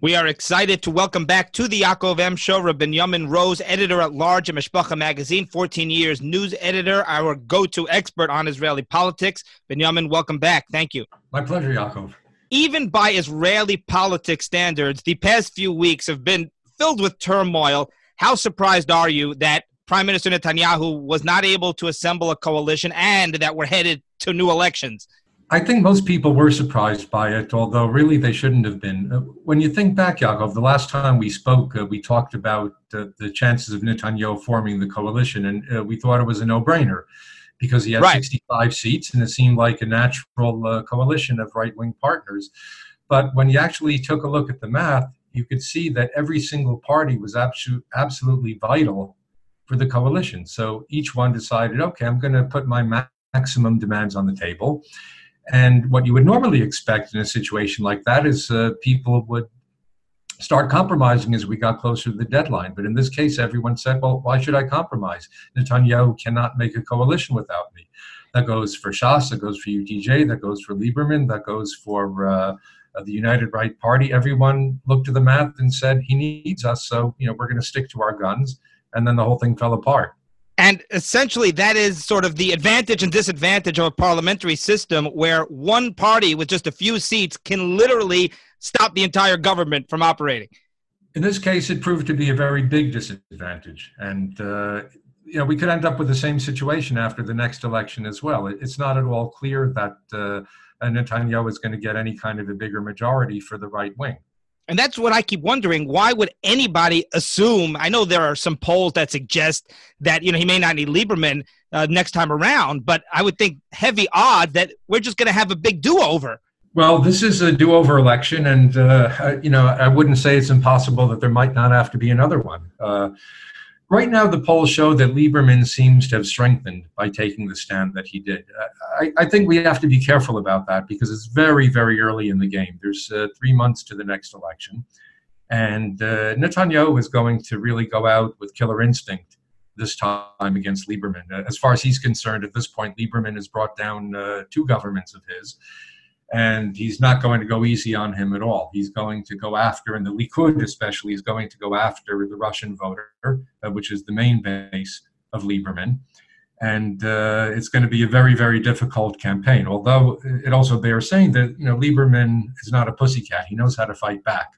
We are excited to welcome back to the Yaakov M Show Binyamin Rose, editor at large at Mishpacha Magazine, 14 years news editor, our go-to expert on Israeli politics. Benjamin, welcome back. Thank you. My pleasure, Yaakov. Even by Israeli politics standards, the past few weeks have been filled with turmoil. How surprised are you that Prime Minister Netanyahu was not able to assemble a coalition and that we're headed to new elections? I think most people were surprised by it, although really they shouldn't have been. Uh, when you think back, Yaakov, the last time we spoke, uh, we talked about uh, the chances of Netanyahu forming the coalition, and uh, we thought it was a no brainer because he had right. 65 seats and it seemed like a natural uh, coalition of right wing partners. But when you actually took a look at the math, you could see that every single party was absolute, absolutely vital for the coalition. So each one decided, okay, I'm going to put my maximum demands on the table and what you would normally expect in a situation like that is uh, people would start compromising as we got closer to the deadline. But in this case, everyone said, well, why should I compromise? Netanyahu cannot make a coalition without me. That goes for Shas, that goes for UTJ, that goes for Lieberman, that goes for uh, the United Right Party. Everyone looked at the math and said, he needs us, so you know we're going to stick to our guns. And then the whole thing fell apart. And essentially, that is sort of the advantage and disadvantage of a parliamentary system where one party with just a few seats can literally stop the entire government from operating. In this case, it proved to be a very big disadvantage. And, uh, you know, we could end up with the same situation after the next election as well. It's not at all clear that uh, Netanyahu is going to get any kind of a bigger majority for the right wing. And that's what I keep wondering. Why would anybody assume? I know there are some polls that suggest that you know he may not need Lieberman uh, next time around, but I would think heavy odds that we're just going to have a big do-over. Well, this is a do-over election, and uh, you know I wouldn't say it's impossible that there might not have to be another one. Uh, Right now, the polls show that Lieberman seems to have strengthened by taking the stand that he did. I, I think we have to be careful about that because it's very, very early in the game. There's uh, three months to the next election. And uh, Netanyahu is going to really go out with killer instinct this time against Lieberman. As far as he's concerned, at this point, Lieberman has brought down uh, two governments of his and he's not going to go easy on him at all. He's going to go after, and the Likud especially is going to go after the Russian voter, uh, which is the main base of Lieberman. And uh, it's going to be a very, very difficult campaign. Although it also bears saying that you know Lieberman is not a pussycat; he knows how to fight back.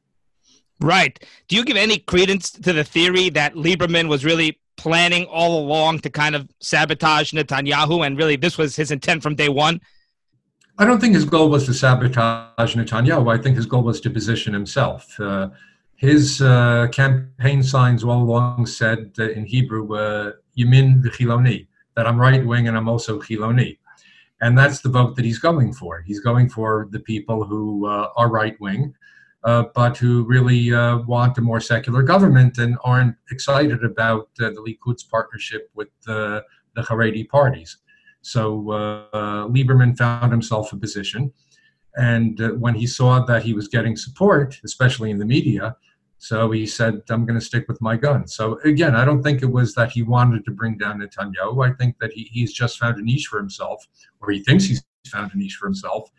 Right. Do you give any credence to the theory that Lieberman was really planning all along to kind of sabotage Netanyahu, and really this was his intent from day one? I don't think his goal was to sabotage Netanyahu. I think his goal was to position himself. Uh, his uh, campaign signs all along said uh, in Hebrew, Yamin v'chiloni, that I'm right wing and I'm also chiloni. And that's the vote that he's going for. He's going for the people who uh, are right wing, uh, but who really uh, want a more secular government and aren't excited about the Likud's partnership with the Haredi parties. So uh, Lieberman found himself a position. And uh, when he saw that he was getting support, especially in the media, so he said, I'm going to stick with my gun. So again, I don't think it was that he wanted to bring down Netanyahu. I think that he, he's just found a niche for himself, or he thinks he's found a niche for himself,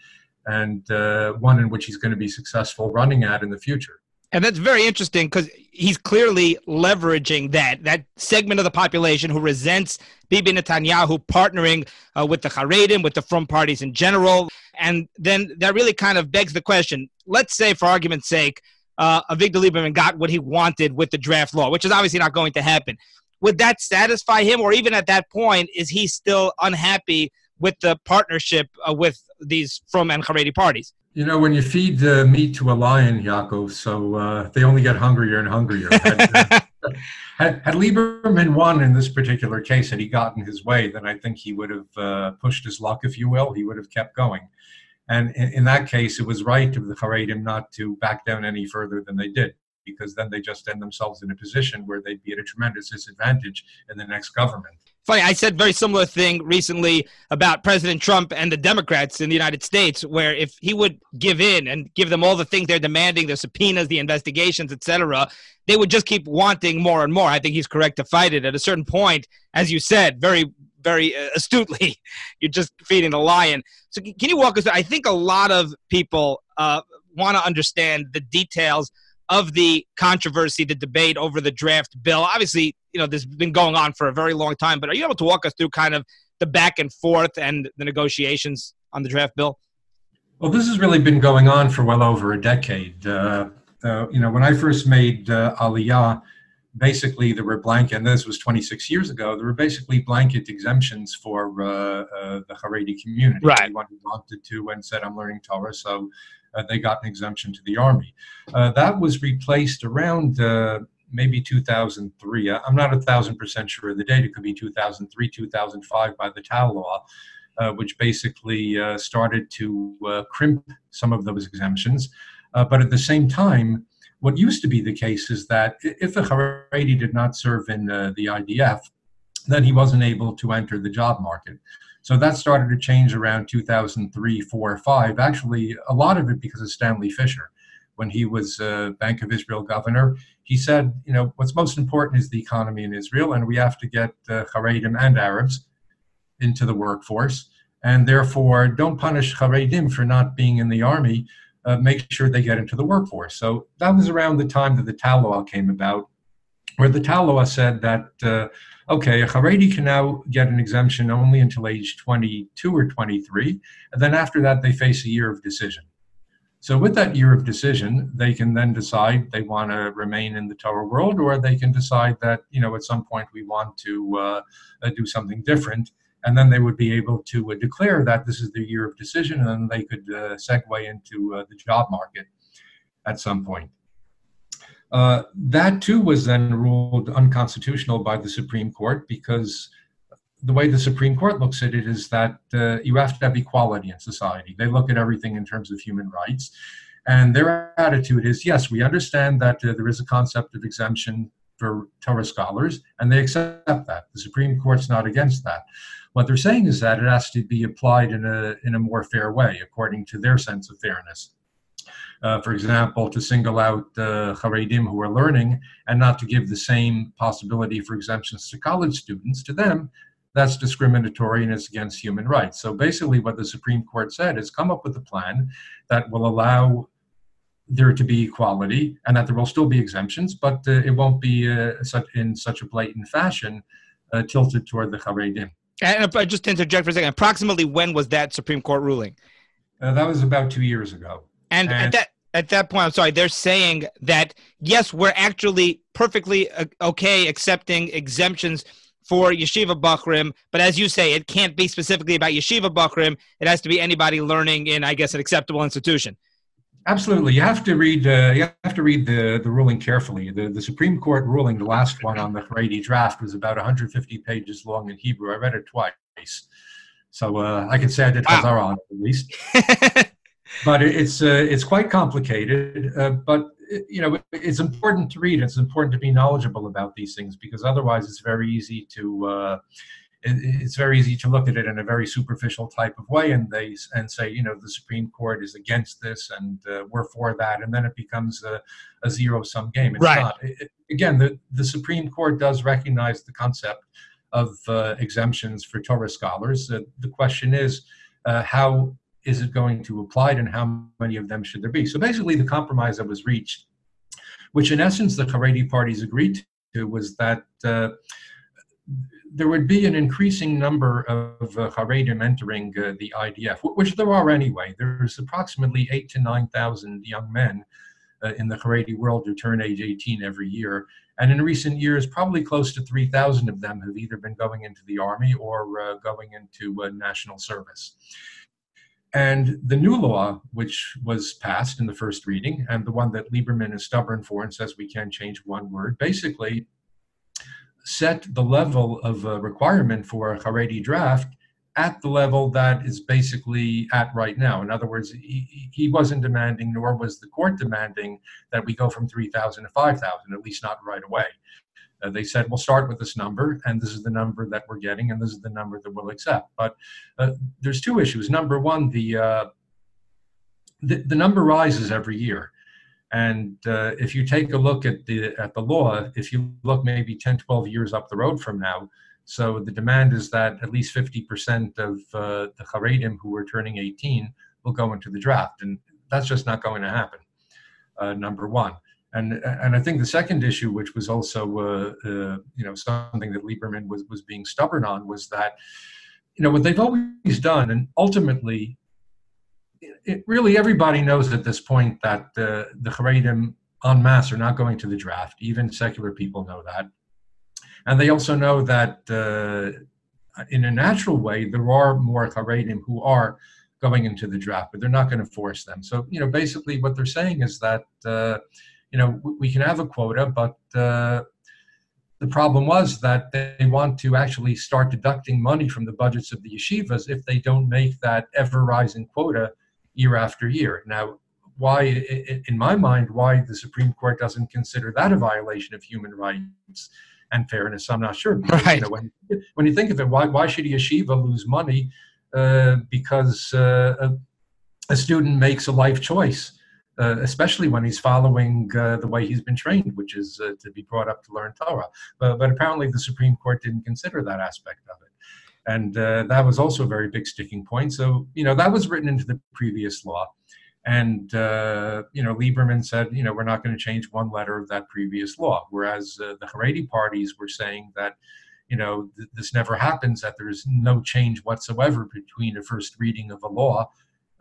and uh, one in which he's going to be successful running at in the future. And that's very interesting because he's clearly leveraging that that segment of the population who resents Bibi Netanyahu partnering uh, with the Haredim, with the Frum parties in general. And then that really kind of begs the question. Let's say, for argument's sake, uh, Avigdor Lieberman got what he wanted with the draft law, which is obviously not going to happen. Would that satisfy him, or even at that point, is he still unhappy with the partnership uh, with these Frum and Haredi parties? You know, when you feed uh, meat to a lion, Yaakov, so uh, they only get hungrier and hungrier. had, uh, had, had, Lieberman won in this particular case, had he gotten his way, then I think he would have uh, pushed his luck, if you will. He would have kept going. And in, in that case, it was right of the Haredim not to back down any further than they did, because then they just end themselves in a position where they'd be at a tremendous disadvantage in the next government. Funny, I said very similar thing recently about President Trump and the Democrats in the United States, where if he would give in and give them all the things they're demanding, the subpoenas, the investigations, etc., they would just keep wanting more and more. I think he's correct to fight it. At a certain point, as you said, very, very uh, astutely, you're just feeding the lion. So, can you walk us through? I think a lot of people uh, want to understand the details of the controversy, the debate over the draft bill. Obviously, you know, this has been going on for a very long time, but are you able to walk us through kind of the back and forth and the negotiations on the draft bill? Well, this has really been going on for well over a decade. Uh, uh, you know, when I first made uh, Aliyah, basically there were blanket, and this was 26 years ago, there were basically blanket exemptions for uh, uh, the Haredi community. Right. Anyone who wanted to and said, I'm learning Torah, so they got an exemption to the army. Uh, that was replaced around uh, maybe 2003. I'm not a thousand percent sure of the date. It could be 2003, 2005 by the Tal law. Uh, which basically started to crimp some of those exemptions. but at the same time, what used to be the case is that if a Haredi did not serve in uh, the IDF, then he wasn't able to enter the job market. So that started to change around 2003, 4, 5. Actually, a lot of it because of Stanley Fischer. When he was uh, Bank of Israel governor, he said, you know, what's most important is the economy in Israel, and we have to get uh, Haredim and Arabs into the workforce. And therefore, don't punish Haredim for not being in the army uh, make sure they get into the workforce. So that was around the time that the Tal law came about, where the Tal law said that, uh, okay, a Haredi can now get an exemption only until age 22 or 23, and then after that they face a year of decision. So with that year of decision, they can then decide they want to remain in the Torah world, or they can decide that you know at some point we want to uh, do something different and then they would be able to uh, declare that this is the year of decision, and then they could uh, segue into uh, the job market at some point. Uh, that too was then ruled unconstitutional by the Supreme Court because the way the Supreme Court looks at it is that uh, you have to have equality in society. They look at everything in terms of human rights. And their attitude is yes, we understand that uh, there is a concept of exemption for Torah scholars, and they accept that. The Supreme Court's not against that. What they're saying is that it has to be applied in a, in a more fair way, according to their sense of fairness. Uh, for example, to single out uh, Haredim who are learning and not to give the same possibility for exemptions to college students, to them, that's discriminatory and it's against human rights. So basically, what the Supreme Court said is come up with a plan that will allow there to be equality and that there will still be exemptions, but uh, it won't be uh, such, in such a blatant fashion uh, tilted toward the Haredim. And uh, just to interject for a second, approximately when was that Supreme Court ruling? Uh, that was about two years ago. And, and, at that at that point, I'm sorry, they're saying that yes, we're actually perfectly uh, okay accepting exemptions for yeshiva bachrim, but as you say, it can't be specifically about yeshiva bachrim. It has to be anybody learning in, I guess, an acceptable institution. Absolutely, you have to read. Uh, you have to read the, the ruling carefully. The the Supreme Court ruling, the last one on the Haredi draft, was about 150 pages long in Hebrew. I read it twice, so uh, I can say I did wow. on it at least. but it's uh, it's quite complicated. Uh, but you know, it's important to read. It's important to be knowledgeable about these things because otherwise, it's very easy to uh, it's very easy to look at it in a very superficial type of way and they and say you know the supreme court is against this and uh, we're for that and then it becomes a, a zero sum game it's right. not it, again the, the supreme court does recognize the concept of uh, exemptions for torah scholars uh, the question is uh, how is it going to apply and how many of them should there be so basically the compromise that was reached which in essence the haredi parties agreed to was that uh, there would be an increasing number of uh, Haredim entering uh, the IDF, which there are anyway. There's approximately eight to 9,000 young men uh, in the Haredi world who turn age 18 every year. And in recent years, probably close to 3,000 of them have either been going into the army or uh, going into uh, national service. And the new law, which was passed in the first reading, and the one that Lieberman is stubborn for and says we can't change one word, basically set the level of requirement for a Haredi draft at the level that is basically at right now. In other words, he, he wasn't demanding, nor was the court demanding, that we go from 3,000 to 5,000, at least not right away. Uh, they said, we'll start with this number, and this is the number that we're getting, and this is the number that we'll accept. But uh, there's two issues. Number one, the, uh, the, the number rises every year. And uh, if you take a look at the at the law, if you look maybe 10, 12 years up the road from now, so the demand is that at least 50% of uh, the Haredim who are turning 18 will go into the draft, and that's just not going to happen. Uh, number one. And, and I think the second issue, which was also uh, uh, you know something that Lieberman was, was being stubborn on, was that you know what they've always done, and ultimately, it, really everybody knows at this point that uh, the Haredim en masse are not going to the draft. Even secular people know that, and they also know that uh, in a natural way there are more Haredim who are going into the draft, but they're not going to force them. So you know basically what they're saying is that uh, you know, we can have a quota, but uh, the problem was that they want to actually start deducting money from the budgets of the yeshivas if they don't make that ever rising quota year after year. Now, why, in my mind, why the Supreme Court doesn't consider that a violation of human rights and fairness, I'm not sure. Because, right. You know, when, when you think of it, why, why should a yeshiva lose money uh, because uh, a, a student makes a life choice? Uh, especially when he's following uh, the way he's been trained, which is uh, to be brought up to learn Torah. But, but, apparently, the Supreme Court didn't consider that aspect of it. And uh, that was also a very big sticking point. So, you know, that was written into the previous law. And, uh, you know, Lieberman said, you know, we're not going to change one letter of that previous law. Whereas uh, the Haredi parties were saying that, you know, th- this never happens, that there is no change whatsoever between a first reading of a law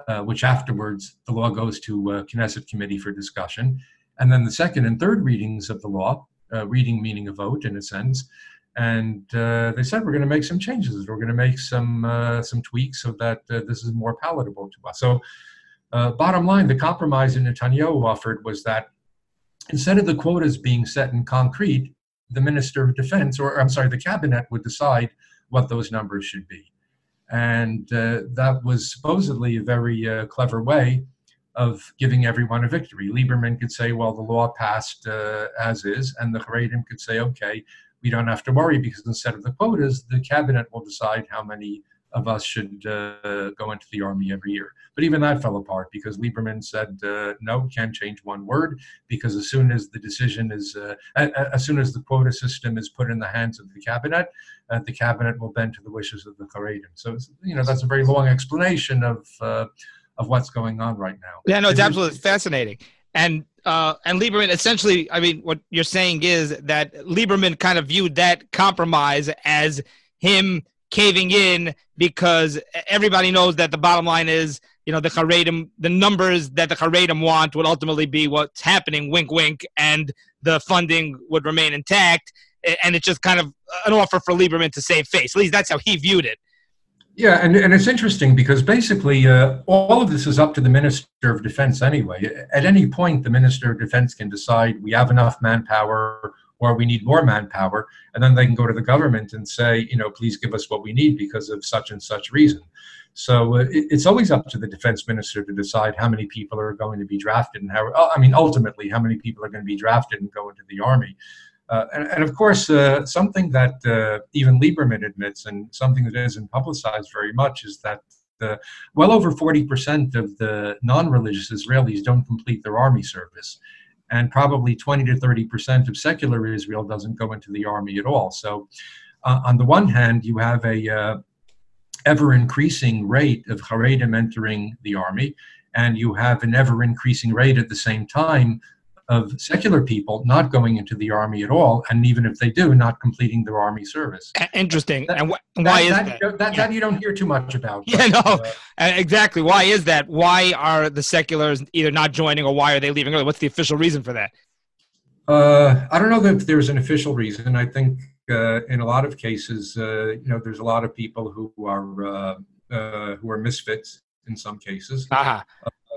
uh, which afterwards the law goes to uh, Knesset committee for discussion. And then the second and third readings of the law, uh, reading meaning a vote in a sense. And uh, they said we're going to make some changes. We're going to make some some tweaks so that this is more palatable to us. So, bottom line, the compromise that Netanyahu offered was that instead of the quotas being set in concrete, the minister of defense, or I'm sorry, the cabinet would decide what those numbers should be. And uh, that was supposedly a very uh, clever way of giving everyone a victory. Lieberman could say, well, the law passed uh, as is, and the Haredim could say, okay, we don't have to worry because instead of the quotas, the cabinet will decide how many of us should uh, go into the army every year. But even that fell apart because Lieberman said, uh, no, can't change one word because as soon as the decision is, uh, as soon as the quota system is put in the hands of the cabinet, uh, the cabinet will bend to the wishes of the Haredim. So, you know, that's a very long explanation of, uh, of what's going on right now. Yeah, no, it's absolutely fascinating. And uh, and Lieberman essentially, I mean, what you're saying is that Lieberman kind of viewed that compromise as him caving in because everybody knows that the bottom line is, you know, the Haredim, the numbers that the Haredim want would ultimately be what's happening, wink, wink, and the funding would remain intact. And it's just kind of an offer for Lieberman to save face. At least that's how he viewed it. Yeah, and, and it's interesting because basically uh, all of this is up to the Minister of Defense anyway. At any point, the Minister of Defense can decide we have enough manpower or we need more manpower. And then they can go to the government and say, you know, please give us what we need because of such and such reason. So uh, it, it's always up to the defense minister to decide how many people are going to be drafted and how, I mean, ultimately, how many people are going to be drafted and go into the army. Uh, and, and, of course, uh, something that uh, even Lieberman admits and something that isn't publicized very much is that the, well over 40% of the non religious Israelis don't complete their army service and probably 20 to 30 percent of secular Israel doesn't go into the army at all. So, uh, on the one hand, you have a uh, ever increasing rate of Haredim entering the army, and you have an ever increasing rate at the same time of secular people not going into the army at all, and even if they do, not completing their army service. Interesting. That, and wh- why that, is that? That, yeah. that, you don't hear too much about. Yeah, no, uh, exactly. Why is that? Why are the seculars either not joining or why are they leaving early? What's the official reason for that? Uh, I don't know if there's an official reason. I think uh, in a lot of cases, uh, you know, there's a lot of people who are uh, uh, who are misfits in some cases. Uh-huh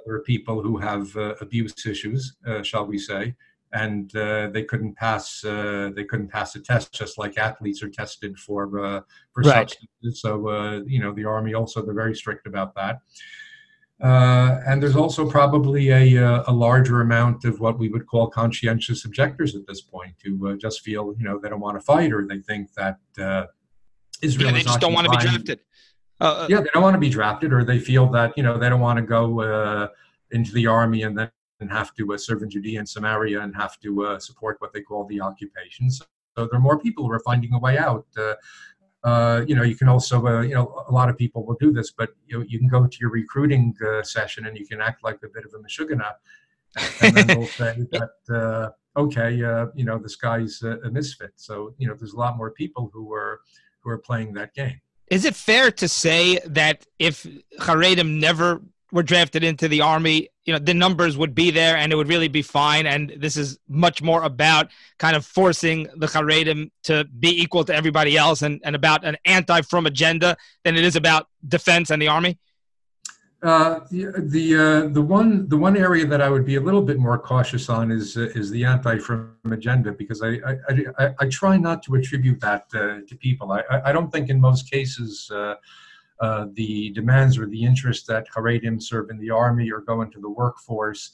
there are people who have uh, abuse issues, uh, shall we say, and uh, they couldn't pass uh, they couldn't pass a test, just like athletes are tested for uh, for right. substances. So uh, you know the army also they're very strict about that. and there's also probably a, a larger amount of what we would call conscientious objectors at this point who just feel you know they don't want to fight or they think that Israel yeah, they just don't want to be drafted. Uh, uh, yeah, they don't want to be drafted, or they feel that you know they don't want to go uh, into the army and then have to uh, serve in Judea and Samaria and have to uh, support what they call the occupations. So there are more people who are finding a way out. Uh, you know, you can also, you know, a lot of people will do this, but you know, you can go to your recruiting session and you can act like a bit of a mashugana and then they'll say that uh, okay, uh, you know, this guy's a, a misfit. So you know, there's a lot more people who are who are playing that game. Is it fair to say that if Haredim never were drafted into the army, you know, the numbers would be there and it would really be fine. And this is much more about kind of forcing the Haredim to be equal to everybody else and, and about an anti-frum agenda than it is about defense and the army? Uh, the the, uh, the one the one area that I would be a little bit more cautious on is uh, is the anti-frum agenda because I I, I I, try not to attribute that uh, to people. I I don't think in most cases uh, uh, the demands or the interest that Haredim serve in the army or go into the workforce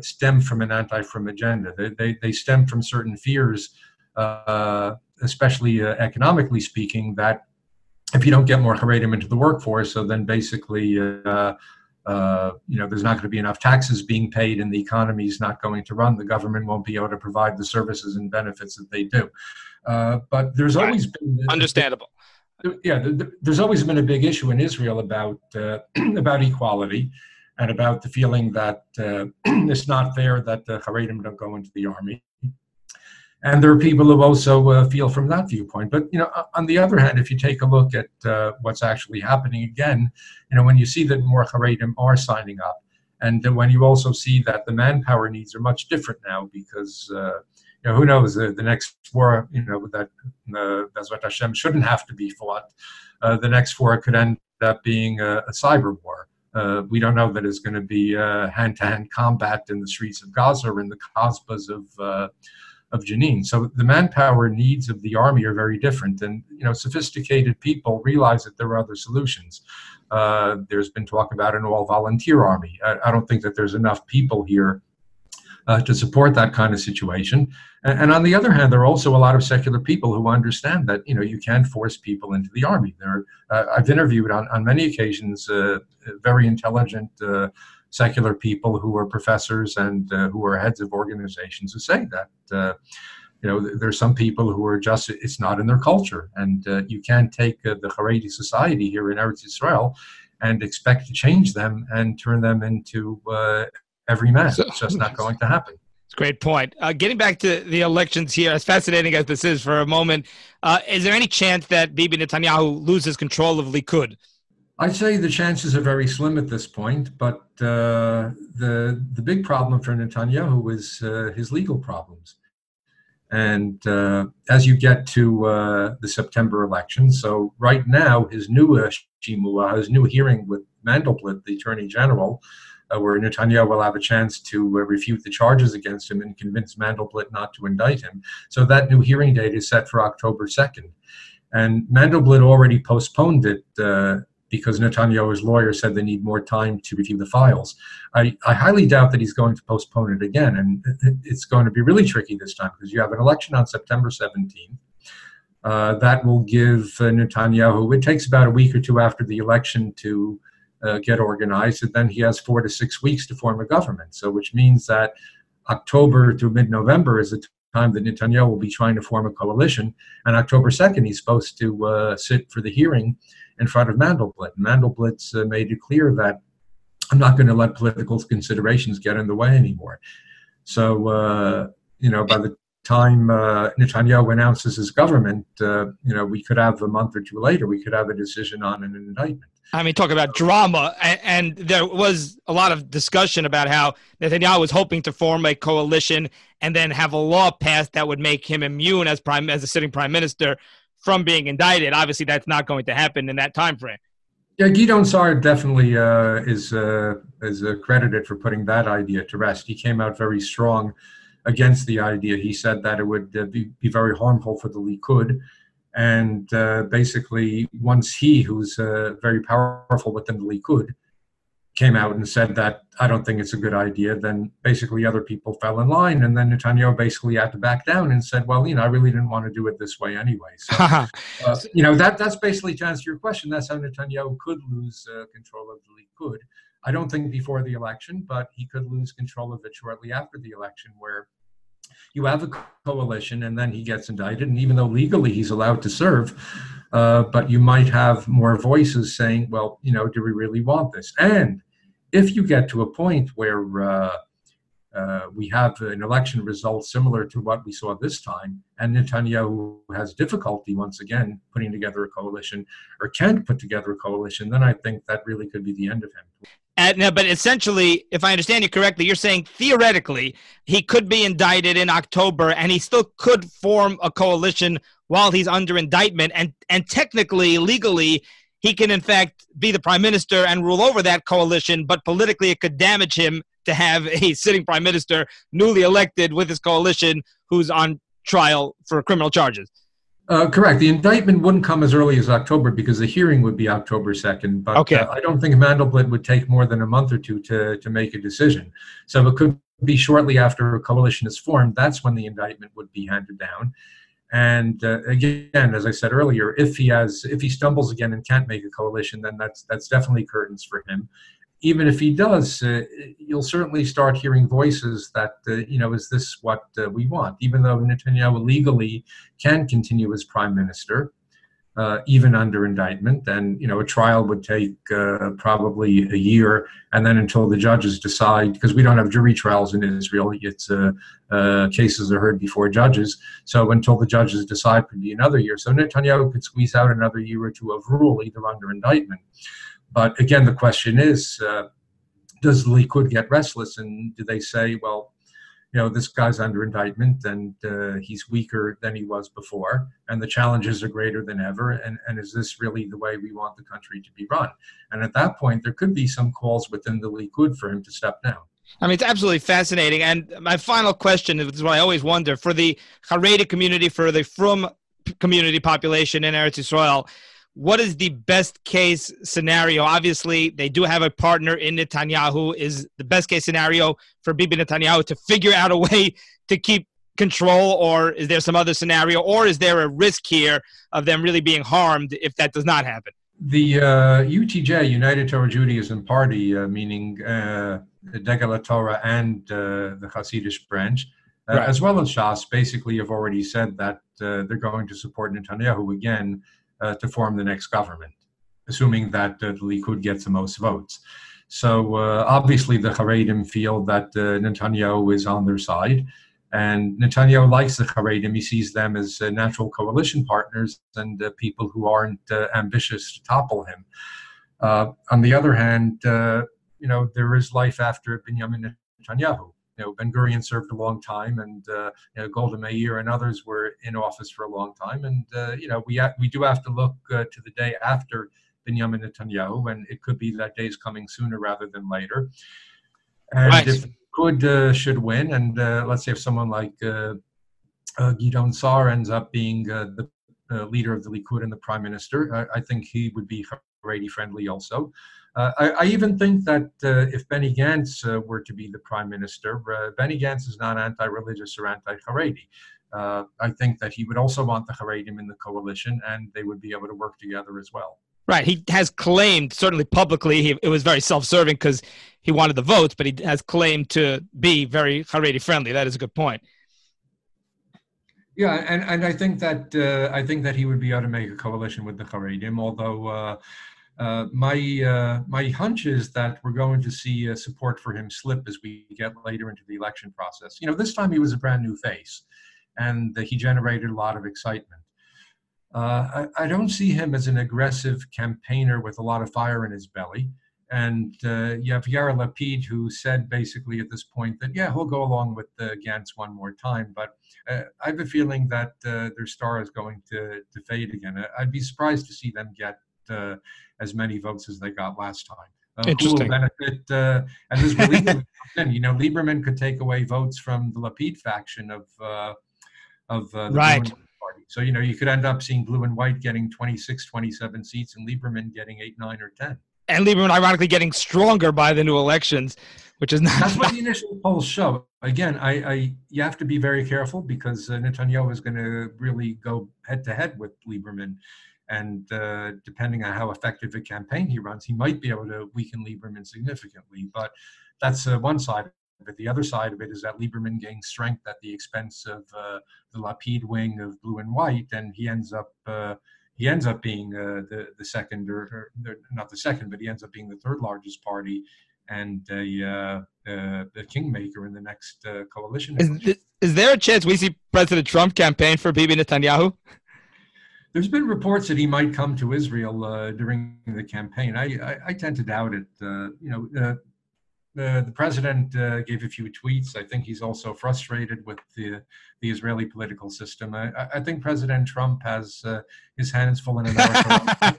stem from an anti-frum agenda. They, they, they, stem from certain fears, especially economically speaking, that if you don't get more Haredim into the workforce, so then basically, uh, uh, you know, there's not going to be enough taxes being paid and the economy is not going to run. The government won't be able to provide the services and benefits that they do. but there's always been understandable yeah, there's always been a big issue in Israel about uh, about equality and about the feeling that uh, it's not fair that the Haredim don't go into the army. And there are people who also uh, feel from that viewpoint. But you know, on the other hand, if you take a look at uh, what's actually happening again, you know, when you see that more Haredim are signing up, and when you also see that the manpower needs are much different now because uh, you know, who knows, uh, the next war, you know, that uh, Bezrat Hashem shouldn't have to be fought. Uh, the next war could end up being a, a cyber war. Uh, we don't know that it's going to be hand to hand combat in the streets of Gaza or in the Kasbahs of, uh, of Jenin. So the manpower needs of the army are very different. And, you know, sophisticated people realize that there are other solutions. Uh, there's been talk about an all volunteer army. I, I, don't think that there's enough people here uh, to support that kind of situation. And, and, on the other hand, there are also a lot of secular people who understand that you know you can't force people into the army. There, uh, I've interviewed on, on many occasions uh, very intelligent uh, secular people who are professors and uh, who are heads of organizations who say that uh, you know there's some people who are just it's not in their culture and uh, you can't take uh, the Haredi society here in Eretz Israel and expect to change them and turn them into uh, every man. So, it's just not going to happen. It's a great point. Uh, getting back to the elections here, as fascinating as this is for a moment, uh, is there any chance that Bibi Netanyahu loses control of Likud? I'd say the chances are very slim at this point, but uh, the the big problem for Netanyahu is uh, his legal problems. And uh, as you get to uh, the September election, so right now his new uh, Shimua, his new hearing with Mandelblit, the Attorney General, uh, where Netanyahu will have a chance to refute the charges against him and convince Mandelblit not to indict him. So that new hearing date is set for October 2nd. And Mandelblit already postponed it because Netanyahu's lawyer said they need more time to review the files. I, I highly doubt that he's going to postpone it again. And it's going to be really tricky this time because you have an election on September 17th. Uh, that will give uh, Netanyahu, it takes about a week or two after the election to uh, get organized, and then he has four to six weeks to form a government. So, which means that October to mid-November is the time that Netanyahu will be trying to form a coalition, and October second he's supposed to uh, sit for the hearing in front of Mandelblit. Mandelblit uh, made it clear that I'm not going to let political considerations get in the way anymore. So, uh, you know, by the time uh, Netanyahu announces his government, uh, you know, we could have a month or two later, we could have a decision on an indictment. I mean, talk about drama, and, and, there was a lot of discussion about how Netanyahu was hoping to form a coalition and then have a law passed that would make him immune as prime as a sitting prime minister from being indicted. Obviously, that's not going to happen in that time frame. Yeah, Gideon Sa'ar definitely uh, is uh, is credited for putting that idea to rest. He came out very strong against the idea. He said that it would uh, be, be very harmful for the Likud and uh, basically, once he, who's uh, very powerful within the Likud, came out and said that I don't think it's a good idea, then basically other people fell in line. And then Netanyahu basically had to back down and said, well, you know, I really didn't want to do it this way anyway. So, uh, you know, that that's basically to answer your question. That's how Netanyahu could lose uh, control of the Likud. I don't think before the election, but he could lose control of it shortly after the election, where you have a coalition and then he gets indicted and even though legally he's allowed to serve uh, but you might have more voices saying well you know do we really want this and if you get to a point where uh, uh, we have an election result similar to what we saw this time, and Netanyahu has difficulty once again putting together a coalition or can't put together a coalition, then I think that really could be the end of him. And, now, but essentially, if I understand you correctly, you're saying theoretically he could be indicted in October and he still could form a coalition while he's under indictment. And, and technically, legally, he can in fact be the prime minister and rule over that coalition, but politically it could damage him to have a sitting prime minister newly elected with his coalition who's on trial for criminal charges. Uh, correct. The indictment wouldn't come as early as October because the hearing would be October 2nd. But okay. uh, I don't think Mandelblit would take more than a month or two to, to make a decision. So it could be shortly after a coalition is formed. That's when the indictment would be handed down. And uh, again, as I said earlier, if he has, if he stumbles again and can't make a coalition, then that's that's definitely curtains for him. Even if he does, uh, you'll certainly start hearing voices that uh, you know, is this what uh, we want? Even though Netanyahu legally can continue as prime minister, uh, even under indictment. And you know, a trial would take uh, probably a year, and then until the judges decide, because we don't have jury trials in Israel, it's uh, uh, cases are heard before judges. So until the judges decide, could be another year. So Netanyahu could squeeze out another year or two of rule, either under indictment. But again, the question is. Uh, does the Likud get restless, and do they say, "Well, you know, this guy's under indictment and uh, he's weaker than he was before, and the challenges are greater than ever. And, and is this really the way we want the country to be run? And at that point, there could be some calls within the Likud for him to step down. I mean, it's absolutely fascinating. And my final question is what I always wonder for the Haredi community, for the Frum community population in Eretz Israel, what is the best case scenario? Obviously, they do have a partner in Netanyahu. Is the best case scenario for Bibi Netanyahu to figure out a way to keep control, or is there some other scenario, or is there a risk here of them really being harmed if that does not happen? The uh, UTJ, United Torah Judaism Party, uh, meaning uh, Degel Torah and uh, the Hasidic branch, uh, right. as well as Shas, basically have already said that uh, they're going to support Netanyahu again to form the next government, assuming that uh, the Likud gets the most votes. So uh, obviously, the Haredim feel that uh, Netanyahu is on their side, and Netanyahu likes the Haredim. He sees them as uh, natural coalition partners and uh, people who aren't ambitious to topple him. on the other hand, you know there is life after Benjamin Netanyahu you know, Ben Gurion served a long time, and uh, you know, Golda Meir and others were in office for a long time. And uh, you know, we ha- we do have to look uh, to the day after Benjamin Netanyahu, and it could be that day is coming sooner rather than later. And right. if Likud uh, should win, and uh, let's say if someone like uh, Gideon Sa'ar ends up being the leader of the Likud and the prime minister, I, I think he would be Haredi friendly also. Uh, I, I, even think that uh, if Benny Gantz uh, were to be the prime minister, uh, Benny Gantz is not anti-religious or anti-Haredi. Uh, I think that he would also want the Haredim in the coalition, and they would be able to work together as well. Right. He has claimed, certainly publicly, he, it was very self-serving because he wanted the votes, but he has claimed to be very Haredi friendly. That is a good point. Yeah, and, and I think that uh, I think that he would be able to make a coalition with the Haredim, although uh, my uh, my hunch is that we're going to see support for him slip as we get later into the election process. You know, this time he was a brand new face, and he generated a lot of excitement. Uh, I, I, don't see him as an aggressive campaigner with a lot of fire in his belly. And uh, you have Yair Lapid, who said basically at this point that, yeah, he'll go along with uh, Gantz one more time. But uh, I have a feeling that uh, their star is going to, to fade again. I'd be surprised to see them get uh, as many votes as they got last time. Uh, Interesting. Who will benefit? Uh, and this will Lieberman, you know, Lieberman could take away votes from the Lapid faction of uh, of uh, the right. Party. So you know, you could end up seeing blue and white getting 26, 27 seats, and Lieberman getting eight, nine, or ten. And Lieberman, ironically, getting stronger by the new elections, which is not. That's what the initial polls show. Again, I, I you have to be very careful because uh, Netanyahu is going to really go head to head with Lieberman and uh, depending on how effective a campaign he runs, he might be able to weaken Lieberman significantly. But that's uh, one side of it. The other side of it is that Lieberman gains strength at the expense of uh, the Lapid wing of blue and white, and he ends up uh, he ends up being uh, the the second or, or, not the second, but he ends up being the third largest party and a, uh, a kingmaker in the next uh, coalition. Is, is there a chance we see President Trump campaign for Bibi Netanyahu? There's been reports that he might come to Israel uh, during the campaign. I, I, I, tend to doubt it. Uh, you know, uh, the, the president uh, gave a few tweets. I think he's also frustrated with the the Israeli political system. I, I think President Trump has uh, his hands full in America.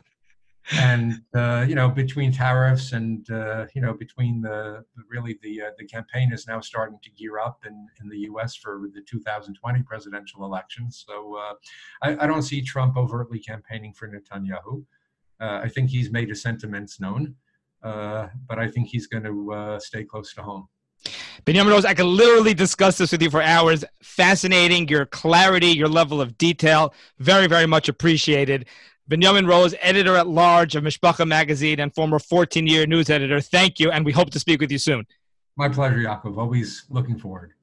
And uh, you know between tariffs and uh, you know between the really the uh, the campaign is now starting to gear up in, in the U.S. for the 2020 presidential election. So uh, I, I, don't see Trump overtly campaigning for Netanyahu. Uh, I think he's made his sentiments known, uh, but I think he's going to stay close to home. Benjamin Rose, I could literally discuss this with you for hours. Fascinating, your clarity, your level of detail, very, very much appreciated. Benjamin Rose, editor at large of Mishpacha magazine and former 14 year news editor. Thank you, and we hope to speak with you soon. My pleasure, Yaakov. Always looking forward.